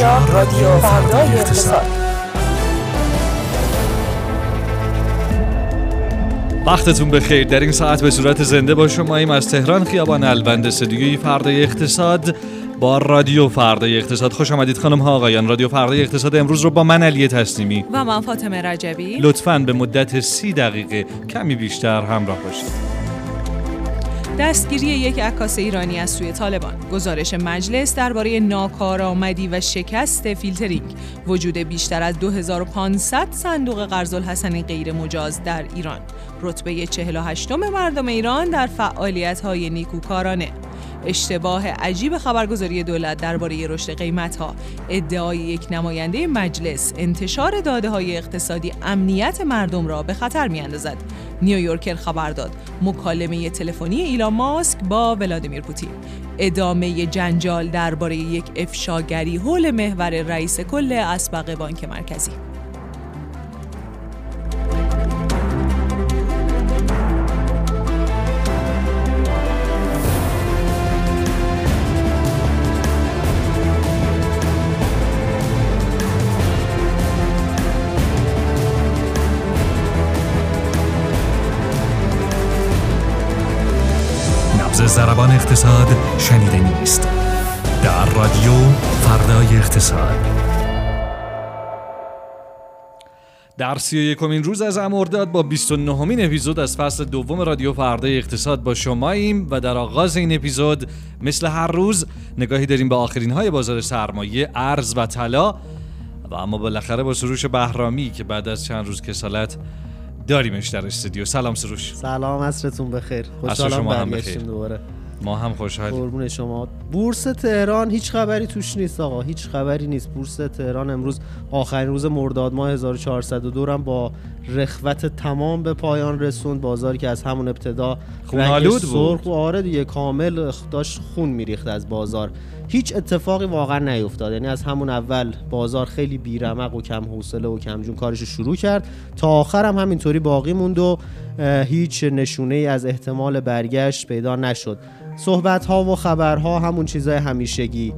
اینجا رادیو فردای اقتصاد. وقتتون بخیر. در این ساعت به صورت زنده با شما ایم از تهران خیابان الوند استودیوی فردای اقتصاد با رادیو فردای اقتصاد. خوش آمدید خانم ها آقایان. رادیو فردای اقتصاد امروز رو با من علی تسلیمی. و من فاطمه رجبی. لطفاً به مدت سی دقیقه کمی بیشتر همراه باشید. دستگیری یک عکاس ایرانی از سوی طالبان. گزارش مجلس درباره ناکارآمدی و شکست فیلترینگ. وجود بیشتر از 2500 صندوق قرض الحسن غیر مجاز در ایران. رتبه 48 مردم ایران در فعالیت های نیکوکارانه. اشتباه عجیب خبرگزاری دولت درباره رشد قیمت ها ادعای یک نماینده مجلس انتشار داده های اقتصادی امنیت مردم را به خطر می اندازد نیویورکر خبر داد مکالمه تلفنی ایلان ماسک با ولادیمیر پوتین. ادامه جنجال درباره یک افشاگری حول محور رئیس کل اسبق بانک مرکزی. نبز زربان اقتصاد شنیده نیست. در رادیو فردای اقتصاد. در سی و یکمین روز از امرداد با 29 امین اپیزود از فصل دوم رادیو فردای اقتصاد با شماییم و در آغاز این اپیزود مثل هر روز نگاهی داریم به آخرین های بازار سرمایه ارز و طلا. و اما بالاخره با سروش بهرامی که بعد از چند روز کسالت داریمش در استودیو. سلام سروش. سلام عصرتون بخیر. خوشحالم شما برگشتیم. دوباره. ما هم خوشحالیم. قربون شما. بورس تهران هیچ خبری توش نیست آقا. هیچ خبری نیست. بورس تهران امروز آخرین روز مرداد ماه 1402 رو هم با رخوت تمام به پایان رسوند. بازاری که از همون ابتدا خون‌آلود رنگش بود. سرخ و آره دیگه کامل داشت خون میریخت از بازار. هیچ اتفاقی واقعا نیفتاد. یعنی از همون اول بازار خیلی بیرمق و کم حوصله و کمجون کارش رو شروع کرد. تا آخر هم همینطوری باقی موند و هیچ نشونه ای از احتمال برگشت پیدا نشد. صحبت ها و خبرها همون چیزای همیشگی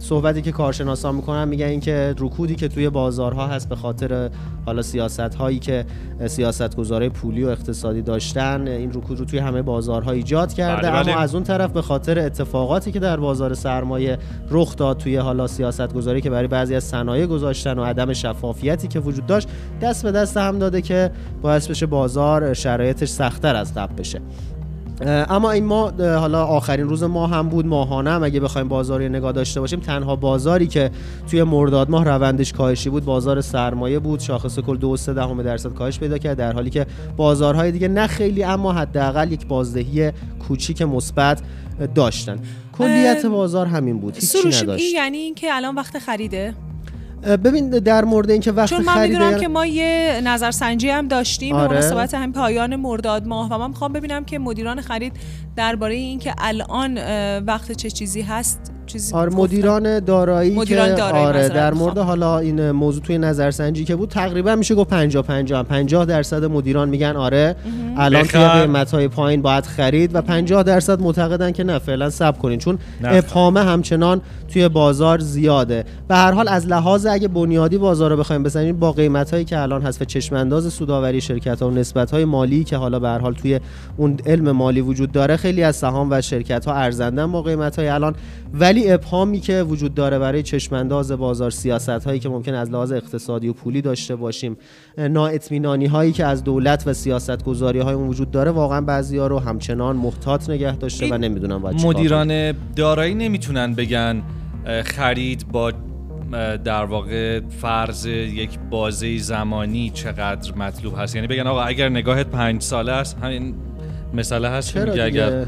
صحبتی که کارشناسان می‌کنن میگن اینکه رکودی که توی بازارها هست به خاطر حالا سیاست هایی که سیاست گذاره پولی و اقتصادی داشتن این رکود رو توی همه بازارها ایجاد کرده بله، بله. اما از اون طرف به خاطر اتفاقاتی که در بازار سرمایه رخ داد توی حالا سیاست گذاری که برای بعضی از صنایع گذاشتن و عدم شفافیتی که وجود داشت دست به دست هم داده که باعث بشه بازار شرایطش سختتر از قبل بشه اما این ما حالا آخرین روز ما هم بود ماهانه هم. اگه بخوایم بازاری نگاه داشته باشیم تنها بازاری که توی مرداد ماه روندش کاهشی بود بازار سرمایه بود. شاخص کل دو و سه دهم درصد کاهش پیدا کرد در حالی که بازارهای دیگه نه خیلی اما حداقل یک بازدهی کوچیک مثبت داشتن. کلیت بازار همین بود هیچی نداشت این یعنی اینکه الان وقت خریده؟ ببین در مورد اینکه وقت چون من می‌دونم که ما یه نظرسنجی هم داشتیم به آره. مناسبت همین پایان مرداد ماه و من می‌خوام ببینم که مدیران خرید درباره اینکه الان وقت چه چیزی هست چیزی آره؟ مدیران دارایی مدیران که آره در. مورد حالا این موضوع توی نظرسنجی که بود تقریبا میشه گفت 50 50 50 درصد مدیران میگن آره الان توی. قیمت های پایین باید خرید و 50 درصد معتقدن که نه فعلا صبر کنین چون. ابهامه همچنان توی بازار زیاده به هر حال از لحاظ اگه بنیادی بازار رو بخوایم بزنیم با قیمت هایی که الان هست و چشم انداز سوداوری شرکت ها و نسبت های مالی که حالا به هر حال توی اون علم مالی وجود داره خیلی از سهام و شرکت ها ارزندن با قیمت های الان ولی ابهامی که وجود داره برای چشم انداز بازار سیاست هایی که ممکن از لحاظ اقتصادی و پولی داشته باشیم نااطمینانی هایی که از دولت و سیاست گذاری های اون وجود داره واقعا بعضی ها رو همچنان محتاط نگه داشته و نمی‌دونم. مدیران دارایی نمی‌تونن بگن خرید با در واقع فرض یک بازه زمانی چقدر مطلوب هست یعنی بگن آقا اگر نگاهت پنج ساله است همین مسئله هست چرا؟ اگر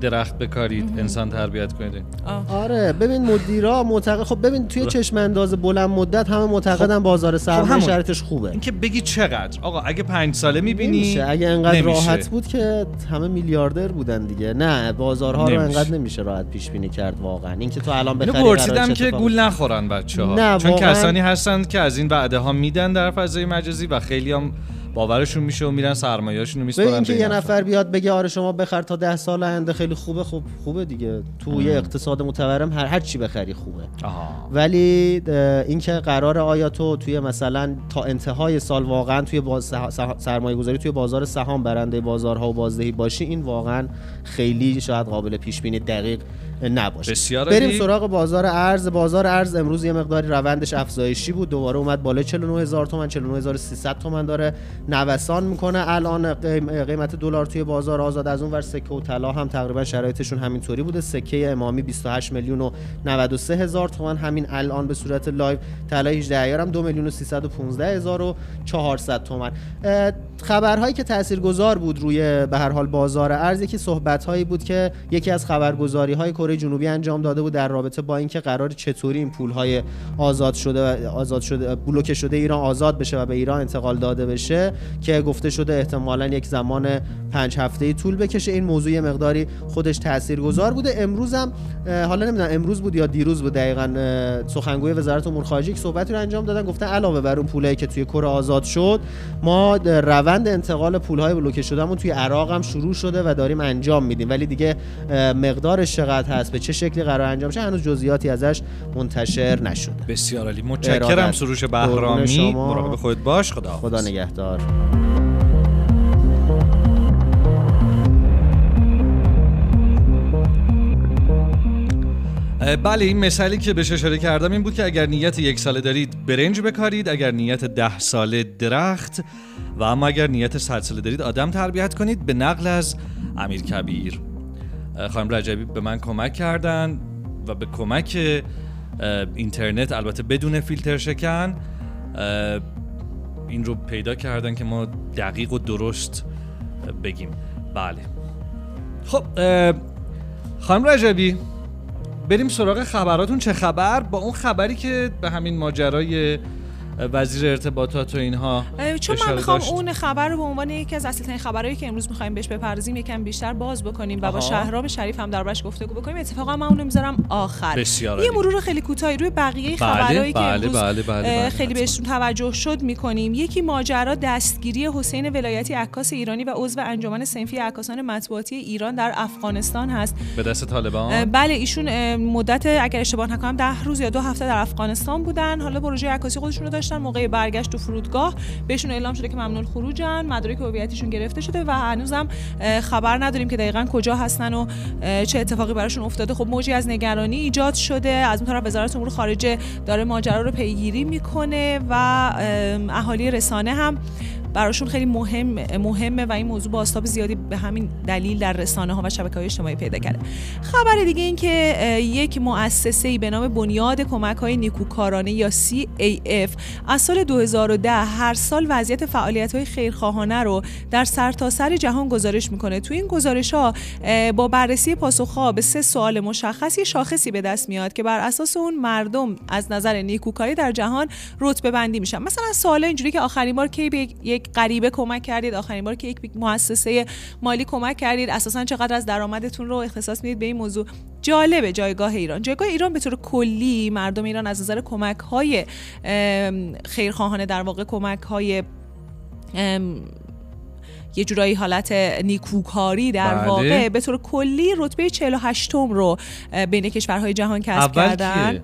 درخت بکارید انسان تربیت کنید آه. آره ببین مدیرا معتقد خب ببین توی چشم انداز بلند مدت همه معتقدن بازار سرمایه همون. شرایطش خوبه اینکه بگی چقدر آقا اگه پنج ساله می‌بینی نمیشه اگه انقدر نمیشه. راحت بود که همه میلیاردر بودن دیگه نه بازارها رو. انقدر نمیشه راحت پیش بینی کرد واقعا اینکه تو الان بخری پرسیدم که گول نخورن بچه ها نه، چون واقعاً. کسانی هستند که از این وعده ها میدن در فضای مجازی و خیلی هم باورشون میشه و میرن سرمایه‌اشون رو میسپارن اینکه یه نفر بیاد بگه آره شما بخر تا ده سال آینده خیلی خوبه خب خوبه دیگه. تو یه اقتصاد متورم هر هر چی بخری خوبه. آها. ولی اینکه قرار آیا تو توی مثلا تا انتهای سال واقعا توی باز سرمایه گذاری توی بازار سهام برنده بازارها و بازدهی باشی این واقعا خیلی شاید قابل پیش بینی دقیق نباشه. بسیار بریم. سراغ بازار ارز. بازار ارز امروز یه مقداری روندش افزایشی بود. دوباره اومد بالای 49000 تومان 49300 تومان داره نوسان می‌کنه. الان قیم- قیمت دلار توی بازار آزاد. از اون ور سکه و طلا هم تقریبا شرایطشون همینطوری بوده. سکه امامی 28 میلیون و 93 هزار تومان همین الان به صورت live طلا 18 ایار هم 2 میلیون و 315 هزار و 400 تومان خبرهایی که تاثیرگذار بود روی به هر حال بازار ارز یکی صحبت هایی بود که یکی از خبرگزاری های کره جنوبی انجام داده بود در رابطه با اینکه قرار چطوری این پول های آزاد شده آزاد شده بلوکه شده ایران آزاد بشه و به ایران انتقال داده بشه که گفته شده احتمالا یک زمان پنج هفته ای طول بکشه. این موضوع مقداری خودش تاثیرگذار بوده. امروز هم حالا نمی‌دونم امروز بود یا دیروز بود دقیقا سخنگوی وزارت امور خارجه یک صحبتی رو انجام دادن. گفتن علاوه بر اون پولایی که توی کره آزاد شد ما اه، روند انتقال پولهای بلوکه شدهمون توی عراق هم شروع شده و داریم انجام میدیم. ولی دیگه مقدارش چقدر هست؟ به چه شکلی قرار انجام شه؟ هنوز جزئیاتی ازش منتشر نشده. بسیار عالی. متشکرم. سروش بهرامی. مراقب خودت باش. خدا خدا نگهدار. بله این مثالی که بهش اشاره کردم این بود که اگر نیت یک ساله دارید برنج بکارید اگر نیت ده ساله درخت و اما اگر نیت صد ساله دارید آدم تربیت کنید به نقل از امیر کبیر. خانم رجبی به من کمک کردن و به کمک اینترنت البته بدون فیلتر شکن این رو پیدا کردن که ما دقیق و درست بگیم. بله. خب خانم رجبی بریم سراغ خبراتون. چه خبر؟ با اون خبری که به همین ماجرای وزیر ارتباطات و اینها چون من می‌خوام داشت. اون خبر رو به عنوان یکی از اصلی ترین خبرهایی که امروز می‌خوایم بهش بپردازیم یکم بیشتر باز بکنیم و. با شهرام شریف هم دربارش گفتگو بکنیم اتفاقا من اونو می‌ذارم آخر بسیار یه. مرور خیلی کوتاهی روی بقیه بله، خبرهایی که بله، امروز بله، بله، بله، خیلی. بهشون توجه شد می‌کنیم یکی ماجرا دستگیری حسین ولایتی عکاس ایرانی و عضو انجمن صنفی عکاسان مطبوعاتی ایران در افغانستان هست به دست طالبان بله ایشون مدت اگر اشتباه نکنم ده روز یا دو هفته در افغانستان بودن حالا پروژه عکاسی خودشون رو داشتن موقع برگشت تو فرودگاه بهشون اعلام شده که ممنوع خروجن مدارک هویتیشون گرفته شده و هنوزم خبر نداریم که دقیقا کجا هستن و چه اتفاقی براشون افتاده. خب موجی از نگرانی ایجاد شده. از اون طرف وزارت امور خارجه داره ماجرا رو پیگیری می‌کنه و اهالی رسانه هم براشون خیلی مهم مهمه و این موضوع با آستاب زیادی به همین دلیل در رسانه ها و شبکه های اجتماعی پیدا کرده. خبر دیگه این که یک مؤسسه به نام بنیاد کمک های نیکوکارانه یا CAF از سال 2010 هر سال وضعیت فعالیت های خیرخواهانه رو در سرتاسر جهان گزارش می‌کنه. تو این گزارش ها با بررسی پاسخها به سه سوال مشخص شاخصی به دست میاد که بر اساس اون مردم از نظر نیکوکاری در جهان رتبه بندی میشن. مثلا سوال اینجوری که آخرین بار کی به یک غریبه کمک کردید. آخرین بار که یک مؤسسه مالی کمک کردید. اساسا چقدر از درآمدتون رو اختصاص می‌دید به این موضوع. جالبه جایگاه ایران. جایگاه ایران به طور کلی مردم ایران از نظر کمک های خیرخواهانه در واقع کمک های یه جورایی حالت نیکوکاری در بله. واقع. به طور کلی رتبه 48 م رو بین کشورهای جهان کسب کردن.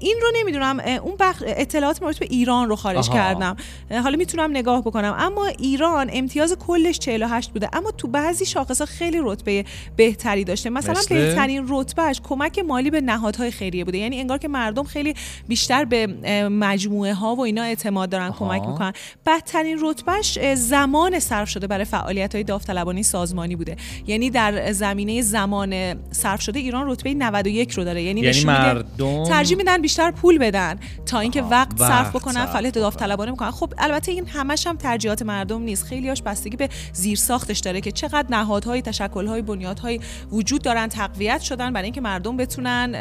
این رو نمی‌دونم. اون بخ... اطلاعات مربوط به ایران رو خارج آها. کردم. حالا می‌تونم نگاه بکنم. اما ایران امتیاز کلش 48 بوده. اما تو بعضی شاخص خیلی رتبه بهتری داشته. مثلا مثل؟ بهترین رتبهش کمک مالی به نهادهای خیریه بوده. یعنی انگار که مردم خیلی بیشتر به مجموعه ها و اینا اعتماد دارن آها. کمک می‌کنن. بدترین رتبهش زمان صرف شده. برای فعالیت های داوطلبانه سازمانی بوده. یعنی در زمینه زمان صرف شده ایران رتبه 91 رو داره. یعنی, یعنی مردم ترجیح میدن بیشتر پول بدن تا اینکه وقت وقت صرف بکنن فعالیت. داوطلبانه می‌کنن. خب البته این همش هم ترجیحات مردم نیست. خیلیاش بستگی به زیر ساختش داره که چقدر نهادهای تشکلهای بنیادهای وجود دارن تقویت شدن برای اینکه مردم بتونن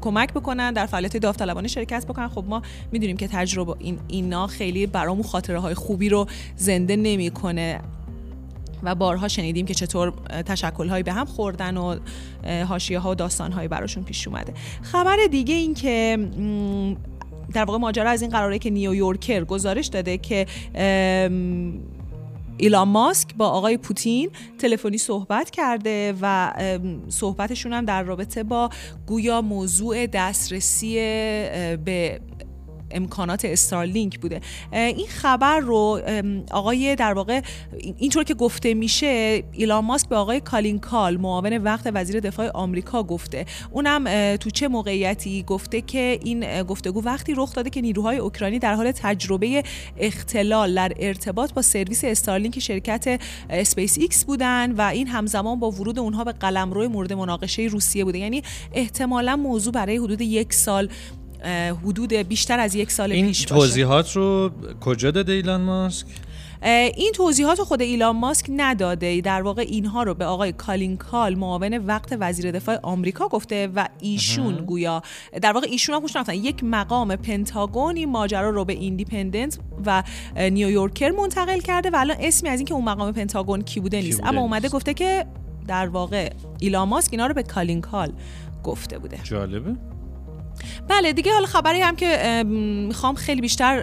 کمک بکنن در فعالیت داوطلبانه شرکت بکنن. خب ما می‌دونیم که تجربه این اینا خیلی برامون خاطره های خوبی رو زنده نمی‌کنه. و بارها شنیدیم که چطور تشکل به هم خوردن و حاشیه ها و داستان هایی براشون پیش اومده. خبر دیگه این که در واقع ماجرا از این قراره که نیویورکر گزارش داده که ایلان ماسک با آقای پوتین تلفنی صحبت کرده و صحبتشون هم در رابطه با گویا موضوع دسترسی به امکانات استارلینک بوده. این خبر رو آقای در واقع اینطور که گفته میشه ایلان ماسک به آقای کالین کال معاون وقت وزیر دفاع آمریکا گفته. اونم تو چه موقعیتی گفته که این گفتگو وقتی رخ داده که نیروهای اوکراینی در حال تجربه اختلال در ارتباط با سرویس استارلینک شرکت اسپیس ایکس بودن و این همزمان با ورود اونها به قلمرو مورد مناقشه روسیه بوده. یعنی احتمالا موضوع برای حدود یک سال حدود بیشتر از یک سال این پیش باشه. توضیحات رو کجا داده ایلان ماسک؟ این توضیحات خود ایلان ماسک نداده. در واقع اینها رو به آقای کالین کال معاون وقت وزیر دفاع آمریکا گفته و ایشون گویا در واقع ایشون هم رفتن یک مقام پنتاگون این ماجرا رو به ایندیپندنت و نیویورکر منتقل کرده و الان اسمی از اینکه اون مقام پنتاگون کی بوده نیست. اما اومده گفته که در واقع ایلان ماسک اینا رو به کالین کال گفته بوده. جالبه. بله دیگه حالا خبری هم که می‌خوام خیلی بیشتر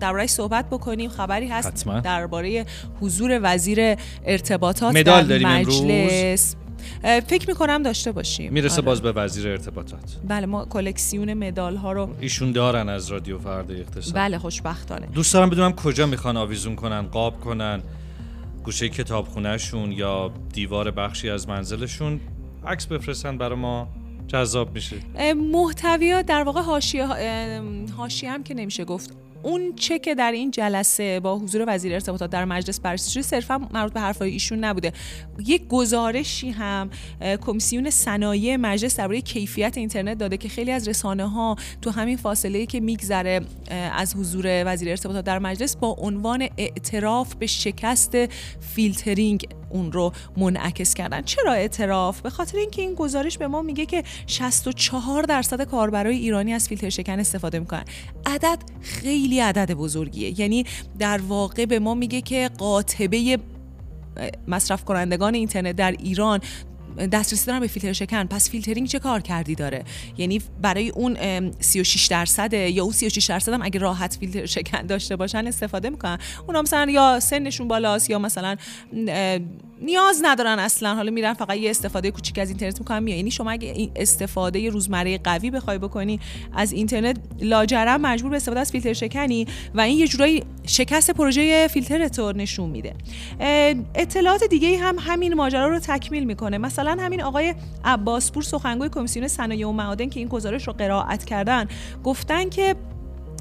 دربارهش صحبت بکنیم. خبری هست درباره حضور وزیر ارتباطات مدال در داریم مجلس. فکر می‌کنم داشته باشیم. می‌رسه آره. باز به وزیر ارتباطات. بله ما کلکسیون مدال ها رو ایشون دارن از رادیو فردا اقتصاد. بله خوشبختانه. دوست دارم بدونم کجا می‌خوان آویزون کنن قاب کنن گوشه کتابخونهشون یا دیوار بخشی از منزلشون. عکس بفرستن برای ما. جذاب میشه. محتویات در واقع حاشیه حاشیه هم که نمیشه گفت. اون چه که در این جلسه با حضور وزیر ارتباطات در مجلس بررسی شده صرفا مربوط به حرفای ایشون نبوده. یک گزارشی هم کمیسیون صنایع مجلس درباره کیفیت اینترنت داده که خیلی از رسانه ها تو همین فاصله که میگذره از حضور وزیر ارتباطات در مجلس با عنوان اعتراف به شکست فیلترینگ. اون رو منعکس کردن. چرا اعتراف؟ به خاطر اینکه این گزارش به ما میگه که 64 درصد کاربرای ایرانی از فیلتر شکن استفاده می‌کنن. عدد خیلی عدد بزرگیه. یعنی در واقع به ما میگه که قاطبه مصرف کنندگان اینترنت در ایران دسترسی دارن به فیلتر شکن. پس فیلترینگ چه کارکردی داره؟ یعنی برای اون 36 درصد یا اون 36 درصد هم اگه راحت فیلتر شکن داشته باشن استفاده می‌کنن. اونا مثلا یا سنشون بالاست یا مثلا نیاز ندارن اصلا. حالا میرن فقط یه استفاده کوچیک از اینترنت می‌کنن. میان یعنی شما اگه استفاده روزمره قوی بخوای بکنی از اینترنت لاجرم مجبور به استفاده از فیلتر شکنی و این یه جورایی شکست پروژه فیلتر رو نشون میده. اطلاعات دیگه هم همین ماجرا رو تکمیل می‌کنه. مثلا همین آقای عباسپور سخنگوی کمیسیون صنایع و معادن که این گزارش رو قرائت کردن گفتن که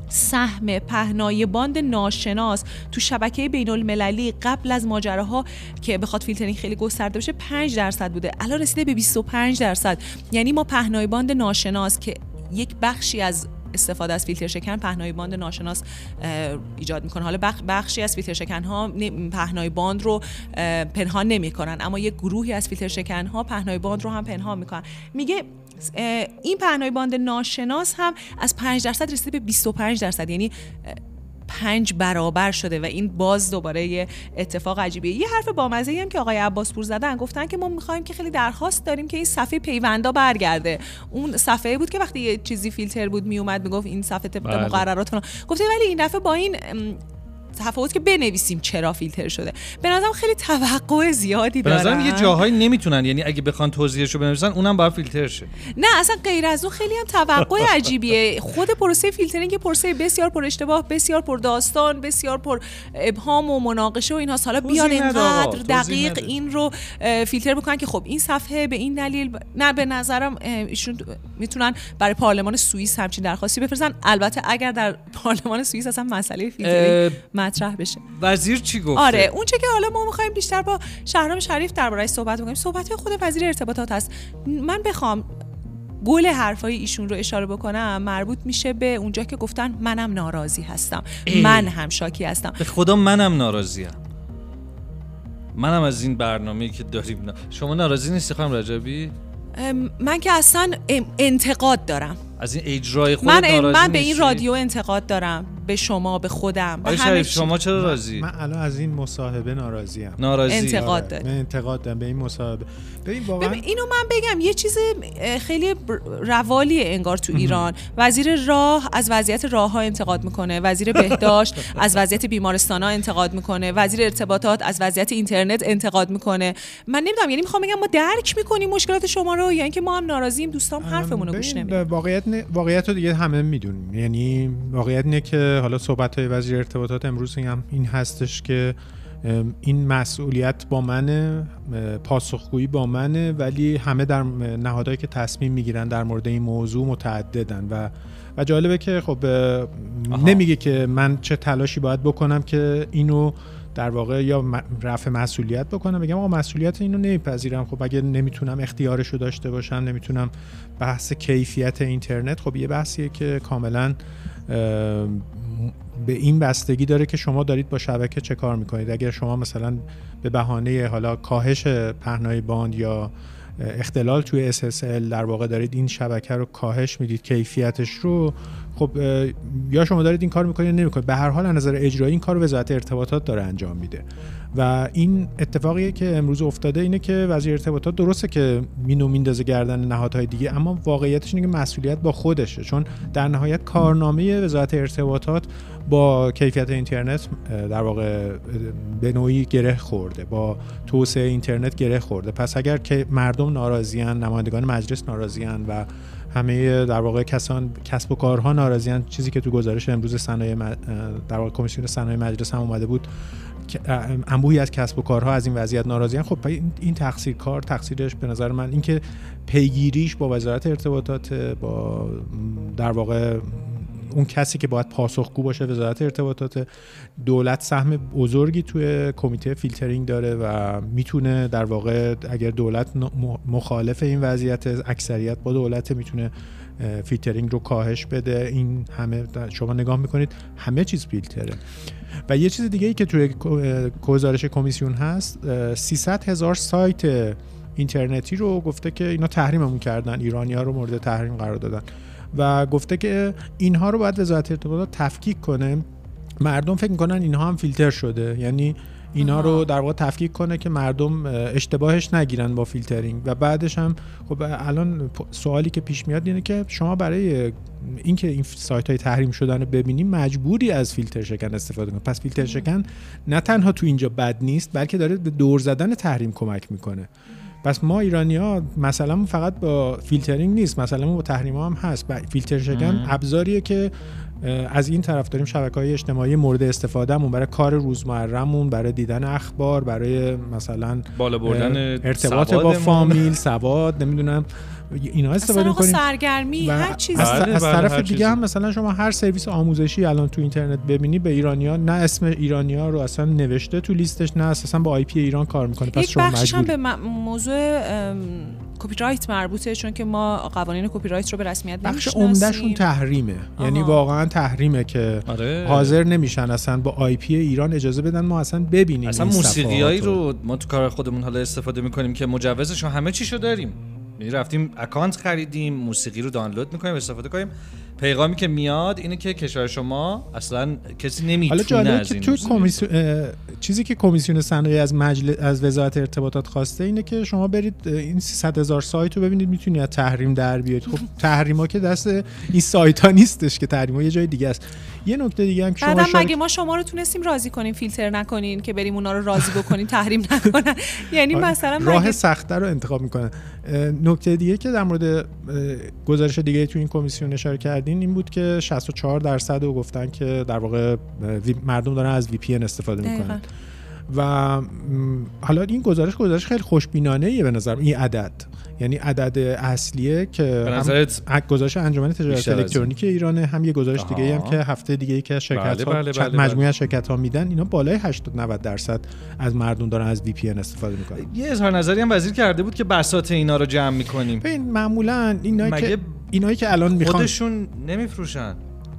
سهم پهنای باند ناشناس تو شبکه بین المللی قبل از ماجراها که بخواد فیلترینگ خیلی گسترده بشه 5 درصد بوده. الان رسیده به 25 درصد. یعنی ما پهنای باند ناشناس که یک بخشی از استفاده از فیلتر شکن پهنای باند ناشناس ایجاد می‌کنه. حالا بخشی از فیلتر شکن ها پهنای باند رو پنهان نمی‌کنن. اما یک گروهی از فیلتر شکن ها پهنای باند رو هم پنهان می‌کنن. میگه این پهنای باند ناشناس هم از 5 درصد رسیده به 25 درصد. یعنی پنج برابر شده و این باز دوباره یه اتفاق عجیبیه. یه حرف بامزه هم که آقای عباس پور زدن گفتن که ما می‌خوایم که خیلی درخواست داریم که این صفحه پیوندا برگرده. اون صفحه بود که وقتی یه چیزی فیلتر بود میومد می‌گفت این صفحه طبق بله. مقررات گفته ولی این دفعه با این تفاوت که بنویسیم چرا فیلتر شده. به نظرم خیلی توقع زیادی دارن به نظرم یه جاهایی نمی‌تونن. یعنی اگه بخوان توضیحش رو بنویسن اونم باید فیلتر شه. نه اصلا غیر از اون خیلی هم توقع عجیبیه. خود پروسه فیلترینگ پروسه بسیار پر اشتباه بسیار پر داستان بسیار پر ابهام و مناقشه و اینها. حالا بیان اینقدر دقیق این رو فیلتر بکنن که خب این صفحه به این دلیل نه به نظرم ایشون می‌تونن برای پارلمان سوئیس همچین درخواستی بفرستن. البته اگر در پارلمان سوئیس اصلا مسئله فیلترینگ مطرح بشه. وزیر چی گفته؟ آره اون چه که حالا ما می‌خوایم بیشتر با شهرام شریف دربارهش صحبت بکنیم. صحبت خود وزیر ارتباطات هست. من بخوام گل حرفای ایشون رو اشاره بکنم مربوط میشه به اونجا که گفتن منم ناراضی هستم. من هم شاکی هستم. به خدا منم ناراضیم منم از این برنامه که داریم شما ناراضی نیستی خانم رجبی؟ من که اصلا انتقاد دارم. از این اجرای خودت من ناراضی من به این؟ رادیو انتقاد دارم. به شما به خودم. به همه. شما چرا راضی؟ من الان از این مصاحبه ناراضیم ناراضی؟ انتقاد آره، داری. من انتقاد دارم به این مصاحبه. ببین واقعا ببین اینو من بگم. یه چیز خیلی روالیه انگار تو ایران. وزیر راه از وضعیت راه ها انتقاد می‌کنه. وزیر بهداشت از وضعیت بیمارستان ها انتقاد می‌کنه. وزیر ارتباطات از وضعیت اینترنت انتقاد می‌کنه. من نمی‌دونم یعنی می‌خوام بگم ما درک می‌کنیم مشکلات شما رو یا اینکه ما هم ناراضییم دوستام حرفمون رو گوش نمیدن. واقعیت واقعیت رو دیگه همه می‌دونیم. یعنی واقعیت اینه که حالا صحبت های وزیر ارتباطات امروز هم این هستش که این مسئولیت با منه پاسخگویی با منه ولی همه در نهادهایی که تصمیم می‌گیرن در مورد این موضوع متعددن. و و جالبه که خب نمیگه که من چه تلاشی باید بکنم که اینو در واقع یا رفع مسئولیت بکنم. بگم آقا مسئولیت اینو نمیپذیرم. خب اگه نمی‌تونم اختیارش رو داشته باشم نمی‌تونم بحث کیفیت اینترنت خب یه بحثیه که کاملا به این بستگی داره که شما دارید با شبکه چه کار می‌کنید. اگر شما مثلا به بهانه حالا کاهش پهنای باند یا اختلال توی SSL در واقع دارید این شبکه رو کاهش می‌دید کیفیتش رو خب یا شما دارید این کار می‌کنید یا نمی‌کنید به هر حال نظر اجرایی این کار وزارت ارتباطات داره انجام میده. و این اتفاقی که امروز افتاده اینه که وزیر ارتباطات درسته که مینو میندازه گردن نهادهای دیگه اما واقعیتش اینه که مسئولیت با خودشه چون در نهایت کارنامه وزارت ارتباطات با کیفیت اینترنت در واقع به نوعی گره خورده با توسعه اینترنت گره خورده. پس اگر که مردم ناراضیان نمایندگان مجلس ناراضیان و همه در واقع کسان کسب و کارها ناراضیان چیزی که تو گزارش امروز صنایع در واقع کمیسیون صنایع مجلس هم اومده بود انبوهی از کسب و کارها از این وضعیت ناراضیان خب این تقصیر کار تقصیرش به نظر من اینکه پیگیریش با وزارت ارتباطات با در واقع اون کسی که باید پاسخگو باشه وزارت ارتباطات دولت سهم بزرگی توی کمیته فیلترینگ داره و می‌تونه در واقع اگر دولت مخالف این وضعیت اکثریت با دولت می‌تونه فیلترینگ رو کاهش بده. این همه شما نگاه می‌کنید همه چیز فیلتره. و یه چیز دیگه ای که توی گزارش کمیسیون هست اه، 300 هزار سایت اینترنتی رو گفته که اینا تحریممون کردن ایرانی ها رو مورد تحریم قرار دادن. و گفته که اینها رو باید وزارت ارتباطات تفکیک کنه. مردم فکر می‌کنن اینها هم فیلتر شده. یعنی اینا رو در واقع تفکیک کنه که مردم اه، اشتباهش نگیرن با فیلترینگ. و بعدش هم خب الان سوالی که پیش میاد اینه که شما برای اینکه این سایت های تحریم شدن رو ببینیم مجبوری از فیلتر شکن استفاده کنید. پس فیلتر شکن نه تنها تو اینجا بد نیست بلکه داره به دور زدن تحریم کمک می‌کنه. پس ما ایرانی ها مثلا فقط با فیلترینگ نیست مثلا با تحریم هم هست. فیلتر شکن ابزاریه که از این طرف داریم شبکه های اجتماعی مورد استفادهمون برای کار روزمرهمون برای دیدن اخبار برای مثلا بالا بردن ارتباط با. فامیل سواد نمی‌دونم. اینا استفاده اصلا می‌کنیم سرگرمی و هر چیزی از, بله، از بله، طرف دیگه چیزی. هم مثلا شما هر سرویس آموزشی الان تو اینترنت ببینی به ایرانیا نه اسم ایرانیا رو اصلا نوشته تو لیستش نه اساسا با IP ایران کار می‌کنه پس شما هم به م- موضوع ام، کپی رایت مربوطه چون که ما قوانین کپی رایت رو به رسمیت بخش. عمدهشون تحریمه یعنی آها. واقعا تحریمه که آره. حاضر نمیشن اصلا با IP ایران اجازه بدن ما اصلا ببینیم اصلا موسیقیایی رو ما تو کار خودمون حالا استفاده می‌کنیم که مجوزش همه چیشو داریم یعنی رفتیم account خریدیم موسیقی رو دانلود می‌کنیم استفاده کنیم. پیغامی که میاد اینه که کشور شما اصلا کسی نمی‌تونه حالا جالبه از که این تو موسیقی کمیسیون چیزی که کمیسیون صنایع از مجلس از وزارت ارتباطات خواسته اینه که شما برید این 300 هزار سایت رو ببینید می‌تونید از تحریم در بیاید. خب تحریما که دست این سایت ها نیستش که تحریما یه جای دیگه است. یه نکته دیگه هم که شما مگه ما شما رو تونستیم راضی کنیم فیلتر نکنین که بریم اونا رو راضی بکنین تحریم نکنن؟ یعنی آره، مثلا راه سختتر رو انتخاب می‌کنن نکته دیگه که در مورد گزارش دیگه تو این کمیسیون اشاره کردین این بود که 64 درصد رو گفتن که در واقع مردم دارن از وی پی استفاده. می‌کنن. و حالا این گزارش گزارش خیلی خوشبینانه ایه به نظر این عدد یعنی عدد اصلیه که به هم نظرت ا- گزارش انجمن تجارت. الکترونیک ایرانه هم یه گزارش آها. دیگه هم که هفته دیگه که شرکت بله، ها بله، بله، مجموعه بله. از شرکت ها میدن اینا بالای 80 90 درصد از مردم دارن از وی پی استفاده می‌کنن یه اظهار نظری هم وزیر کرده بود که بساط اینا رو جمع می‌کنیم ببین معمولا اینایی مگه که اینایی که الان می‌خوان خودشون نمیفروشن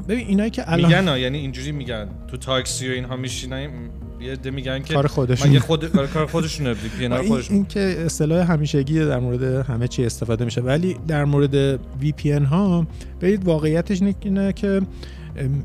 ببین اینایی که الان میگن ها، یعنی اینجوری میگن تو تاکسی و اینها میشینیم یه عده میگن که کار خودشون. مگه خود کار خودشونه وی پی این, خودشون این که اصطلاح همیشگی در مورد همه چی استفاده میشه ولی در مورد VPN ها برید واقعیتش اینه که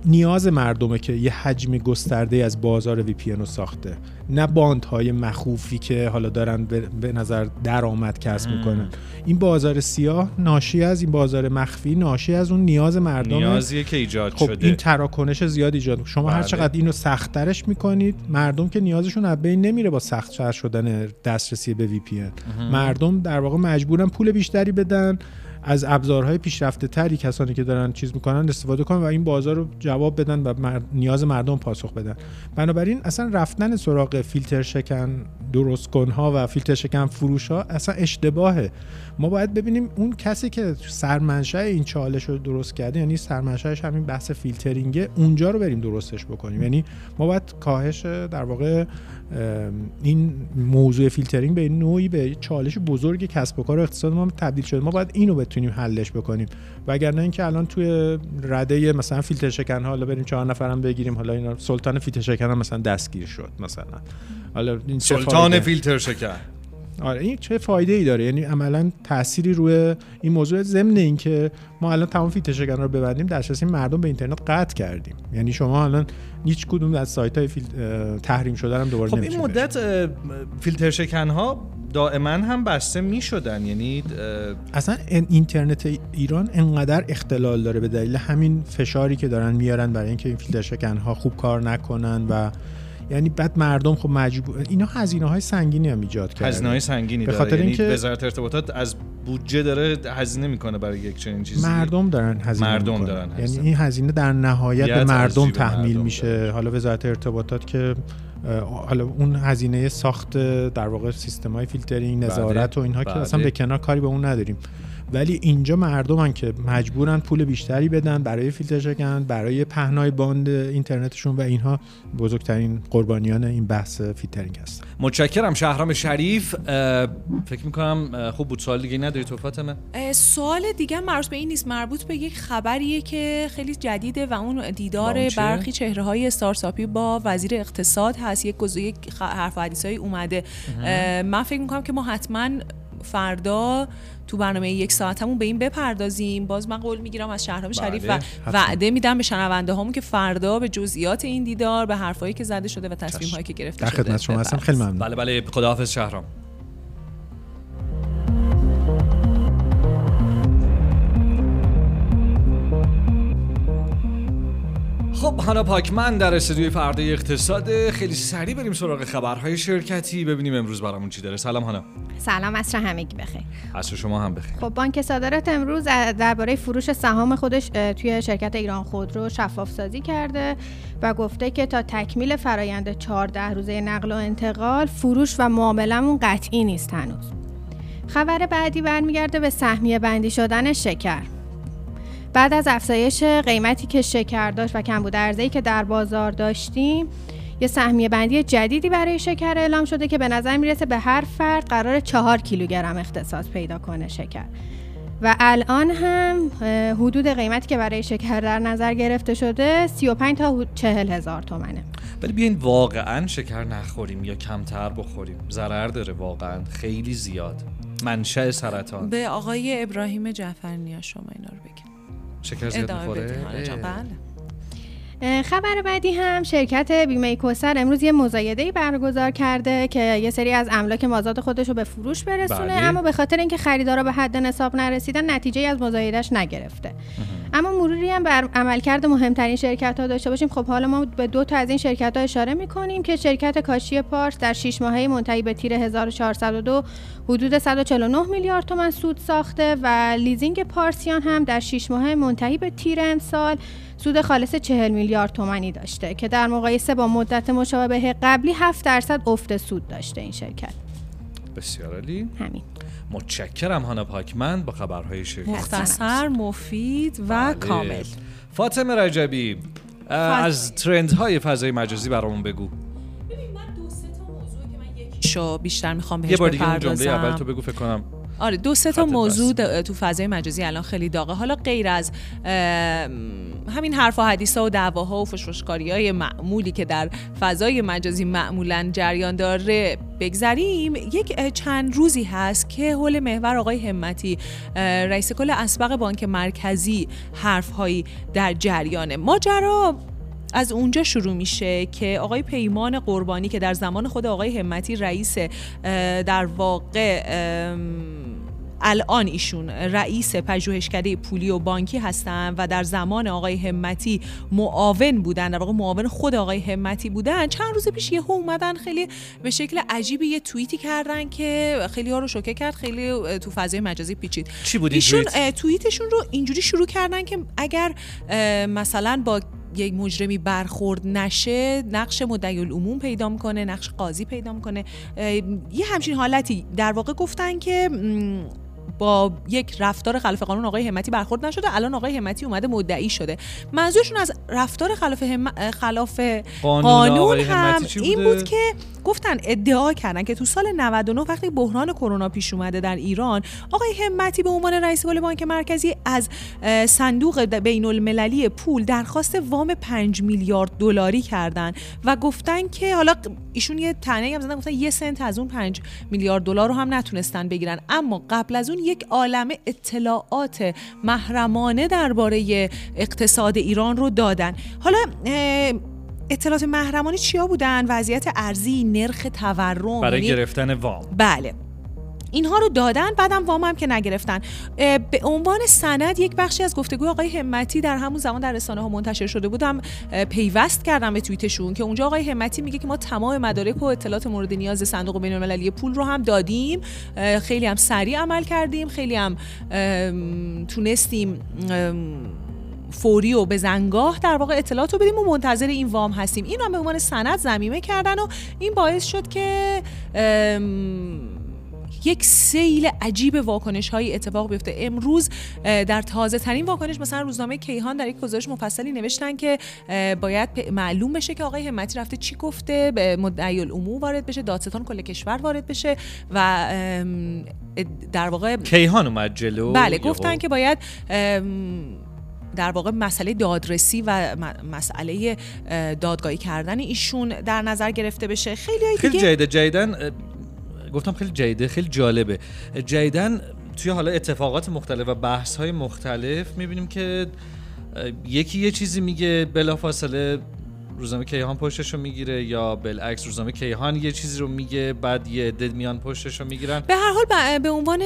نیاز مردمه که یه حجم گسترده از بازار VPN رو ساخته. نه باندهای مخوفی که حالا دارن به, نظر درآمد کسب می‌کنن. این بازار سیاه ناشی از این بازار مخفی ناشی از اون نیاز مردم نیازیه که ایجاد خب شده. این تراکنش زیاد ایجاد شما هر بله. چقدر اینو سختترش می‌کنید مردم که نیازشون از بین نمیره با سختتر شدن دسترسی به VPN مردم در واقع مجبورن پول بیشتری بدن. از ابزارهای پیشرفته تری کسانی که دارن چیز می‌کنن استفاده کنن و این بازار رو جواب بدن و مر- نیاز مردم پاسخ بدن. بنابراین اصلا رفتن سراغ فیلتر شکن درست کنها و فیلتر شکن فروش ها اصلا اشتباهه. ما باید ببینیم اون کسی که سرمنشأ این چالش رو درست کرده یعنی سرمنشأش همین بحث فیلترینگه اونجا رو بریم درستش بکنیم. یعنی ما باید کاهش در واقع این موضوع فیلترینگ به نوعی به چالش بزرگ کسب و کار و اقتصاد ما تبدیل شده. ما باید اینو بتونیم حلش بکنیم. وگرنه اینکه الان توی رده مثلا فیلتر شکن ها حالا بریم چهار نفرم بگیریم حالا اینا سلطان فیلتر شکن هم مثلا دستگیر شد مثلا. حالا این سلطان؟ فیلتر شکن. آره این چه فایده ای داره؟ یعنی عملا تأثیری روی این موضوع ضمن اینکه ما الان تمام فیلتر شکن رو ببندیم دسترسی مردم به اینترنت قطع کردیم. یعنی شما الان هیچ کدوم از سایت های فیل... تحریم شده هم دوباره خب این مدت فیلتر شکن ها دائما هم بسته می شدن یعنی اصلا این- اینترنت ایران انقدر اختلال داره به دلیل همین فشاری که دارن میارن برای اینکه این فیلتر شکن ها خوب کار نکنن و یعنی بعد مردم خب مجبور اینا هزینه های سنگینی هم ایجاد کردن هزینه های سنگینی به خاطر یعنی اینکه- وزارت ارتباطات از بودجه داره هزینه می‌کنه برای یک چنین چیزی مردم دارن هزینه مردم می‌کنن. دارن یعنی هزینه. این هزینه در نهایت به مردم تحمیل مردم میشه داره. حالا وزارت ارتباطات که حالا اون هزینه ساخت در واقع سیستم های فیلترینگ نظارت و اینها که بله. اصلا به کنار کاری به اون نداریم ولی اینجا مردمن که مجبورن پول بیشتری بدن برای فیلتر شکن برای پهنای باند اینترنتشون و اینها بزرگترین قربانیان این بحث فیلترینگ هستن. متشکرم شهرام شریف. فکر می‌کنم خوب بود. سوال دیگه نداری تو فاطمه؟ سوال دیگه مربوط به این نیست. مربوط به یک خبریه که خیلی جدیده و اون دیدار؟ برخی چهره های استارتاپی با وزیر اقتصاد هست. یک خ- حرف اومده. اه، من فکر می‌کنم که ما حتما فردا تو برنامه یک ساعتمون به این بپردازیم باز من قول می‌گیرم از شهرام شریف و بله، حتما. وعده میدم به شنونده هامون که فردا به جزئیات این دیدار به حرفایی که زده شده و تصمیم هایی که گرفته در شده خدمت شما هستم خیلی. ممنون بله بله خداحافظ شهرام خب هانا پاکمن در استودیوی فردا اقتصاد. خیلی سریع بریم سراغ خبرهای شرکتی. ببینیم امروز برامون چی داره. سلام هانا. سلام عصر همگی بخیر؟ عصر شما هم بخیر. خب بانک صادرات امروز درباره فروش سهام خودش توی شرکت ایران خودرو شفاف سازی کرده و گفته که تا تکمیل فرایند 14 روزه نقل و انتقال فروش و معاملمون قطعی نیست هنوز. خبر بعدی برمیگرده به سهمیه بندی شدن شکر. بعد از افزایش قیمتی که شکر داشت و کمبود ارزی که در بازار داشتیم یه سهمیه بندی جدیدی برای شکر اعلام شده که به نظر می‌رسه به هر فرد قرار چهار کیلوگرم اختصاص پیدا کنه شکر. و الان هم حدود قیمتی که برای شکر در نظر گرفته شده 35 تا 40 هزار تومنه. ولی بیاین واقعا شکر نخوریم یا کمتر بخوریم؟ ضرر داره واقعا. خیلی زیاد. منشأ سرطان. به آقای ابراهیم جعفر نیا شما اینا رو بگید. شکر زیاد می‌خوره. بله. خبر بعدی هم شرکت بیمه کوسر امروز یه مزایده‌ای برگزار کرده که یه سری از املاک مازاد خودش رو به فروش برسونه بله. اما به خاطر اینکه خریدارا به حد نصاب نرسیدن نتیجه از مزایدهش نگرفته. اما مروری هم بر عملکرد مهمترین شرکت ها داشته باشیم. خب حالا ما به دو تا از این شرکت ها اشاره می‌کنیم که شرکت کاشی پارس در 6 ماهه منتهی به تیر 1402 حدود 149 میلیارد تومان سود ساخته و لیزینگ پارسیان هم در 6 ماهه منتهی به تیر امسال سود خالص 40 میلیارد تومانی داشته که در مقایسه با مدت مشابه قبلی 7 درصد افت سود داشته این شرکت. بسیار عالی. همین. متشکرم هانا پاکمن با خبرهای شرکتی مختصر مفید و بله. کامل. فاطمه رجبی از ترندهای فضای مجازی برامون بگو. شو بیشتر می‌خوام بهش یه بار دیگه اون جمله بپردازم. اول تو بگو فکر کنم آره دو سه تا موضوع تو فضای مجازی الان خیلی داغه. حالا غیر از همین حرف و حدیث ها و دعواها و فشفشکاری های معمولی که در فضای مجازی معمولا جریان داره بگذریم. یک چند روزی هست که حول محور آقای همتی رئیس کل اسبق بانک مرکزی حرف هایی در جریانه. ماجرا از اونجا شروع میشه که آقای پیمان قربانی که در زمان خود آقای همتی رئیس در واقع الان ایشون رئیس پژوهشکده پولی و بانکی هستن و در زمان آقای همتی معاون بودن در واقع معاون خود آقای همتی بودن. چند روز پیش یهو اومدن خیلی به شکل عجیبی یه توییتی کردن که خیلی ها رو شوکه کرد خیلی تو فضای مجازی پیچید. چی بود ایشون توییتشون رو اینجوری شروع کردن که اگر مثلا با یک مجرمی برخورد نشه نقش مدعی العموم پیدا می‌کنه نقش قاضی پیدا می‌کنه. یه همچین حالتی در واقع گفتن که با یک رفتار خلاف قانون آقای همتی برخورد نشده الان آقای همتی اومده مدعی شده منظورشون از رفتار خلاف هم... خلاف قانون قانون هم این؟ بود که گفتن ادعا کردن که تو سال 99 وقتی بحران کرونا پیش اومده در ایران آقای همتی به عنوان رئیس کل بانک مرکزی از صندوق بین المللی پول درخواست وام 5 میلیارد دلاری کردن و گفتن که حالا ایشون یه تنه هم زدن گفتن یه سنت از اون 5 میلیارد دلار رو هم نتونستن بگیرن. اما قبل از اون یک عالمه اطلاعات محرمانه درباره اقتصاد ایران رو دادن. حالا اطلاعات محرمانه چیا بودن؟ وضعیت ارزی نرخ تورم برای یعنی- گرفتن وام. بله. اینها رو دادن بعدم وام هم که نگرفتن. به عنوان سند یک بخشی از گفتگوی آقای همتی در همون زمان در رسانه ها منتشر شده بودم پیوست کردم به توییتشون که اونجا آقای همتی میگه که ما تمام مدارک و اطلاعات مورد نیاز صندوق بین المللی پول رو هم دادیم. خیلی هم سریع عمل کردیم. خیلی هم تونستیم فوری و به زنگاه در واقع اطلاعات رو بدیم. و منتظر این وام هستیم. این هم به عنوان سند زمینه کردن و این باعث شد که یک سیل عجیب واکنش های اتفاق بیفته. امروز در تازه ترین واکنش مثلا روزنامه کیهان در یک گزارش مفصلی نوشتن که باید معلوم بشه که آقای همتی رفته چی گفته به مدعی العموم وارد بشه دادستان کل کشور وارد بشه و در واقع کیهان اومد جلو؟ بله. گفتن که باید در واقع مسئله دادرسی و مسئله اه، دادگاهی کردن ایشون در نظر گرفته بشه. خیلی های خیلی دیگه جیده جیدن گفتم خیلی جیده خیلی جالبه. جیدن توی حالا اتفاقات مختلف و بحث های مختلف می‌بینیم که یکی یه چیزی میگه بلافاصله روزنامه کیهان پشتش رو می‌گیره یا بالعکس روزنامه کیهان یه چیزی رو میگه بعد یه عده میان پشتش رو می‌گیرن. به هر حال به عنوان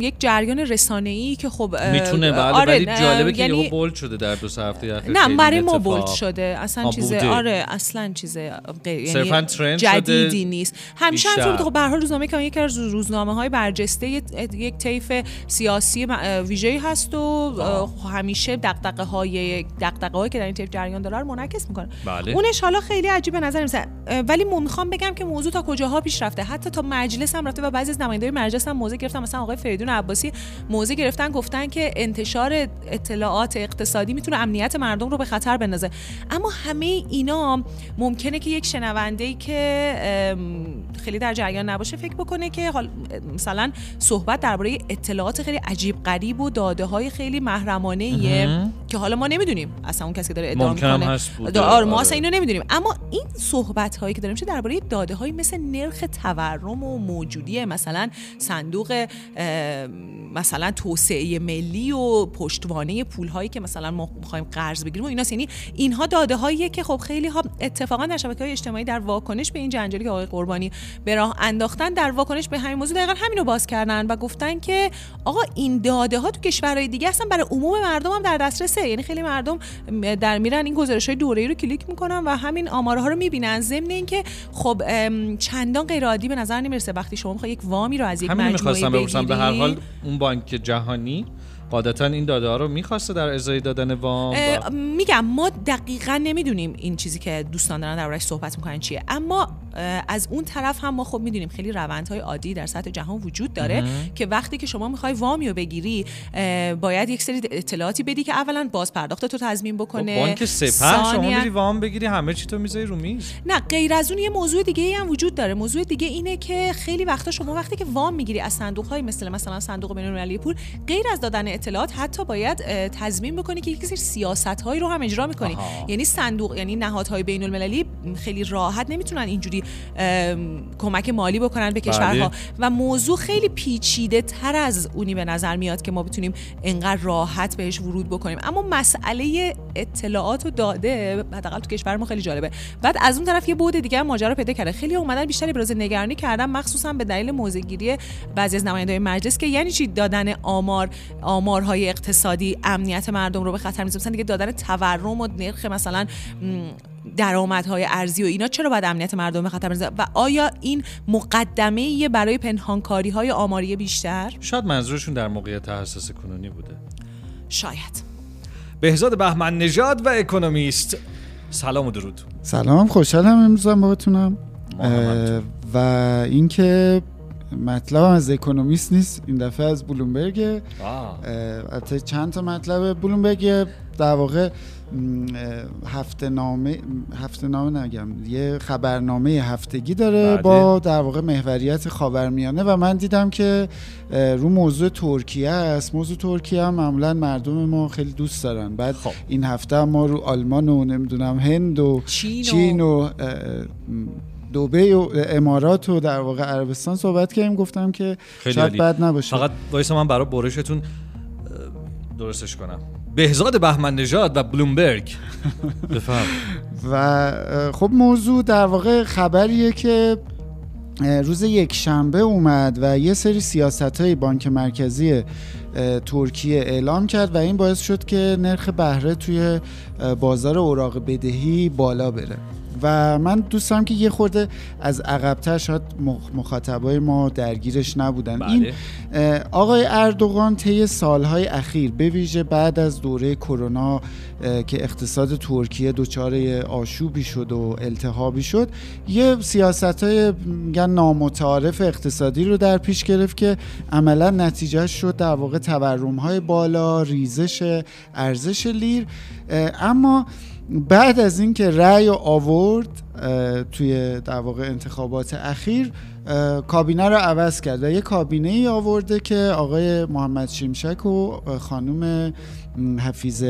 یک جریان رسانه‌ای که خب می‌تونه بله آره، ولی جالبه که یعنی بولد شده در دو سه هفته اخیر. نه برای ما. بولد شده. اصلا چیز. آره اصلا چیز ترند جدیدی شده نیست. همیشه بوده خب به هر حال روزنامه که یکی از روزنامه های برجسته یک- یک طیف سیاسی ویژه‌ای هست و اه، همیشه دغدغه های دغدغه که در این طیف جریان داره رو منعکس می‌کنه. بله. اونش حالا خیلی عجیب به نظر میسه ولی مو- می‌خوام بگم که موضوع تا کجاها پیش رفته. حتی تا مجلس هم رفته و بعضی از نمایندگان مجلس هم موضع گرفتن. مثلا آقای فریدون عباسی موضع گرفتن گفتن که انتشار اطلاعات اقتصادی می‌تونه امنیت مردم رو به خطر بندازه. اما همه اینا ممکنه که یک شنونده ای که خیلی در جریان نباشه فکر بکنه که حال مثلا صحبت درباره اطلاعات خیلی عجیب غریب و داده های خیلی محرمانه که حالا ما نمی‌دونیم اصلا اون کسی که داره ادعا می‌کنه هست بوده. دا- آره ما آره. اصلا اینو نمی‌دونیم اما این صحبت هایی که داریم میشه درباره داده های مثل نرخ تورم و موجودی مثلا صندوق مثلا توسعه ملی و پشتوانه پول هایی که مثلا ما می‌خوایم قرض بگیریم و ایناست یعنی اینها داده هاییه که خب خیلی ها اتفاقا در شبکه های اجتماعی در واکنش به این جنجالی که آقای قربانی به راه انداختن در واکنش به همین موضوع دقیقا همینو باز کردن و گفتن که آقا این داده ها تو کشورهای دیگه اصلا برای عموم مردم هم در دسترسه یعنی خیلی مردم در میرن این گزارش های دوره رو کلیک می‌کنن و همین آماره ها رو می‌بینن. ضمن اینکه خب چندان غیر عادی به نظر نمی‌رسه. وقتی شما می‌خوای یک وامی رو از یک همین مجموعه می‌خواستم بپرسم. به هر بگیری. حال اون بانک جهانی قاعدتا این داده ها رو می‌خواسته در ازای دادن وام؟ و... میگم ما دقیقا نمی‌دونیم این چیزی که دوستان دارن دربارش صحبت می‌کنن چیه. اما از اون طرف هم ما خب می‌دونیم خیلی روندهای عادی در سطح جهان وجود داره که وقتی که شما می‌خوای وامی رو بگیری باید یک سری اطلاعاتی بدی که اولا باز پرداخت تو تضمین خب بکنه. بانک سپه شما میری وام بگیری همه چی تو می‌ذاری رو میز. نه غیر از اون یه موضوع دیگه ای هم وجود داره. موضوع دیگه اینه که خیلی وقتا شما وقتی که وام می‌گیری از صندوق های مثل مثلا صندوق بین المللی پول غیر از دادن اطلاعات حتی باید تضمین بکنی که یک سری سیاست هایی رو هم اجرا می‌کنی. آها. یعنی صندوق یعنی نهادهای بین المللی خیلی راحت نمی‌تونن اینجوری کمک مالی بکنن به کشورها. و موضوع خیلی پیچیده تر از اونی به نظر میاد که ما بتونیم انقدر راحت بهش ورود بکنیم. اما مسئله اطلاعات و داده حداقل تو کشور ما خیلی جالبه. بعد از اون طرف یه بعد دیگه ماجرا پیدا کرده. خیلی اومدن بیشتر ابراز نگرانی کردن مخصوصا به دلیل موضع‌گیری بعضی از نمایندگان مجلس که یعنی چی؟ دادن آمار آمارهای اقتصادی امنیت مردم رو به خطر می‌ذاره مثلا دیگه دادن تورم و نرخ مثلا درآمدهای ارزی و اینا چرا باید امنیت مردم به خطر بندازه و آیا این مقدمه ایه برای پنهانکاری های آماری بیشتر؟ شاید منظورشون در موقعیت حساس کنونی بوده. شاید. بهزاد بهمن نژاد و اکونومیست. سلام و درود. سلام خوشحالم امروز هم باهاتونم و اینکه مطلبم از اکونومیست نیست این دفعه از بلومبرگ. البته چند تا مطلب بلومبرگ در واقع هفته نامه هفته نامه نگم یه خبرنامه هفتگی داره بله. با در واقع محوریت خاورمیانه و من دیدم که رو موضوع ترکیه است موضوع ترکیه هم معمولا مردم ما خیلی دوست دارن بعد خب. این هفته ما رو آلمان و نمی‌دونم هند و چین و- چین و دبی و امارات و در واقع عربستان صحبت کردیم. گفتم که خیلی شاید عالی. بد نباشه. فقط وایسا من برای برشتون درستش کنم. بهزاد بهمن نژاد و بلومبرگ. بفهم و خب موضوع در واقع خبریه که روز یک شنبه اومد و یه سری سیاست های بانک مرکزی ترکیه اعلام کرد و این باعث شد که نرخ بهره توی بازار اوراق بدهی بالا بره. و من دوست دارم که یه خورده از عقبتر شاید مخ- مخاطبای ما درگیرش نبودن. این بله. اه، آقای اردوغان طی سالهای اخیر به ویژه بعد از دوره کرونا که اقتصاد ترکیه دچار آشوبی شد و التهابی شد یه سیاست های میگن نامتعارف اقتصادی رو در پیش گرفت که عملا نتیجه شد در واقع تورم های بالا ریزش ارزش لیر. اما بعد از اینکه رأی آورد توی در واقع انتخابات اخیر کابینه رو عوض کرد و یه کابینه ای آورده که آقای محمد شیمشک و خانم حفیظ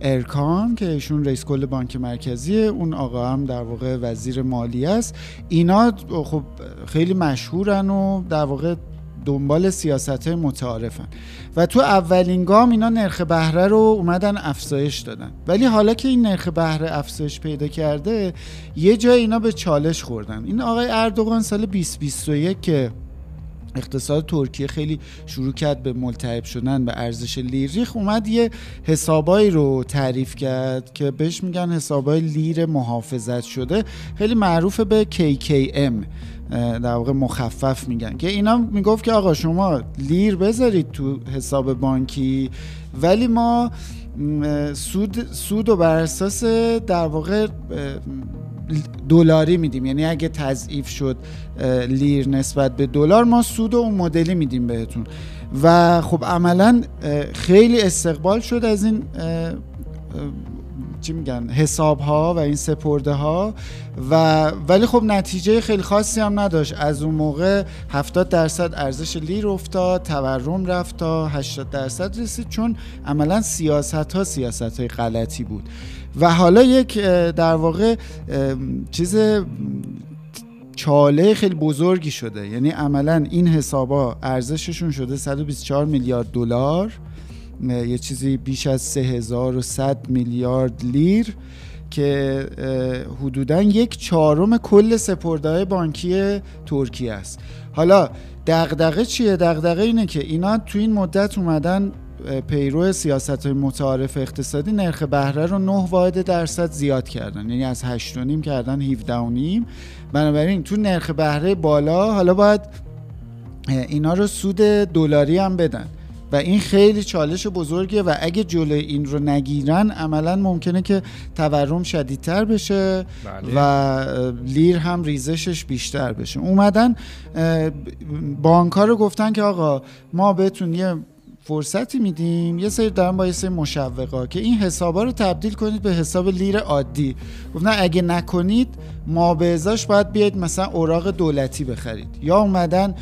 ارکان که ایشون رئیس کل بانک مرکزیه اون آقا هم در واقع وزیر مالی است. اینا خب خیلی مشهورن و در واقع دنبال سیاست های متعارفن. و تو اولین گام اینا نرخ بهره رو اومدن افزایش دادن. ولی حالا که این نرخ بهره افزایش پیدا کرده یه جای اینا به چالش خوردن. این آقای اردوغان سال 2021 که اقتصاد ترکیه خیلی شروع کرد به ملتهب شدن به ارزش لیریخ اومد یه حسابایی رو تعریف کرد که بهش میگن حسابای لیر محافظت شده. خیلی معروف به KKM در واقع مخفف میگن. که اینا می‌گفت که آقا شما لیر بذارید تو حساب بانکی ولی ما سود سود و بر اساس در واقع دلاری میدیم. یعنی اگه تضعیف شد لیر نسبت به دلار ما سود و اون مدلی میدیم بهتون. و خب عملا خیلی استقبال شد از این چی میگن حساب ها و این سپرده ها و ولی خب نتیجه خیلی خاصی هم نداشت. از اون موقع 70 درصد ارزش لیر افتاد تورم رفت تا 80 درصد رسید چون عملا سیاست ها سیاست های غلطی بود. و حالا یک در واقع چیز چاله خیلی بزرگی شده. یعنی عملا این حسابا ارزششون شده 124 میلیارد دلار. یه چیزی بیش از 3100 میلیارد لیر که حدودا یک چهارم کل سپرده بانکی ترکیه است. حالا دغدغه چیه؟ دغدغه اینه که اینا تو این مدت اومدن پیرو سیاست های متعارف اقتصادی نرخ بهره رو 9 واحد درصد زیاد کردن. یعنی از 8.5 کردن 17.5 بنابراین تو نرخ بهره بالا حالا باید اینا رو سود دلاری هم بدن. و این خیلی چالش بزرگیه و اگه جلوی این رو نگیرن عملا ممکنه که تورم شدیدتر بشه بله. و لیر هم ریزشش بیشتر بشه اومدن بانک‌ها رو گفتن که آقا ما بهتون یه فرصتی میدیم؟ یه سری دارن با یه سری مشوقا که این حسابا رو تبدیل کنید به حساب لیر عادی. گفتن اگه نکنید ما به ازاش باید بیاید مثلا اوراق دولتی بخرید. یا اومدن؟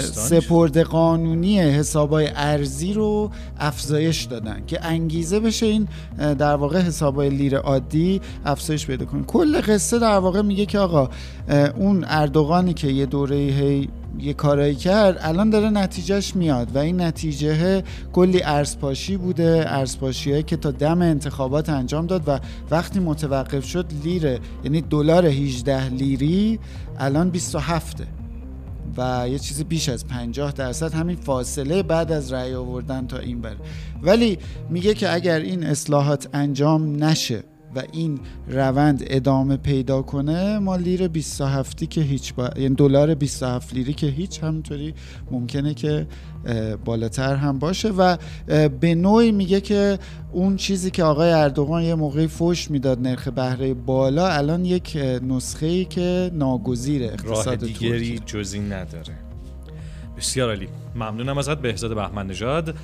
سپرد قانونی حسابای ارزی رو افزایش دادن که انگیزه بشه این در واقع حسابای لیر عادی افزایش پیدا کنه. کل قصه در واقع میگه که آقا اون اردوغانی که یه دوره هی یه کارایی کرد الان داره نتیجهش میاد و این نتیجه کلی ارزپاشی بوده ارزپاشی که تا دم انتخابات انجام داد و وقتی متوقف شد لیره یعنی دلار 18 لیری الان 27 و یه چیزی بیش از 50 درصد همین فاصله بعد از رأی آوردن تا این بره. ولی میگه که اگر این اصلاحات انجام نشه و این روند ادامه پیدا کنه ما لیر 27 که هیچ با... یعنی دلار 27 لیری که هیچ همینطوری ممکنه که بالاتر هم باشه و به نوعی میگه که اون چیزی که آقای اردوغان یه موقعی فوش می‌داد نرخ بهره بالا الان یک نسخه ای که ناگزیر راه اقتصاد دیگری ترکیه جزی نداره. بسیار عالی. ممنونم ازت بهزاد بهمن نژاد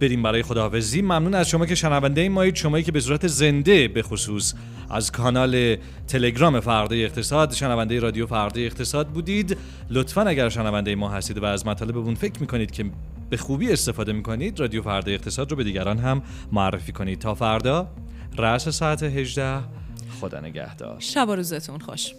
بریم برای خداحافظی. ممنون از شما که شنونده ما مایید شمایی که به صورت زنده به خصوص از کانال تلگرام فردا اقتصاد شنونده رادیو فردا اقتصاد بودید. لطفا اگر شنونده ما هستید و از مطالبمون فکر می‌کنید که به خوبی استفاده می‌کنید رادیو فردا اقتصاد رو به دیگران هم معرفی کنید. تا فردا رأس ساعت 18 خدا نگهدار. شب و روزتون خوش.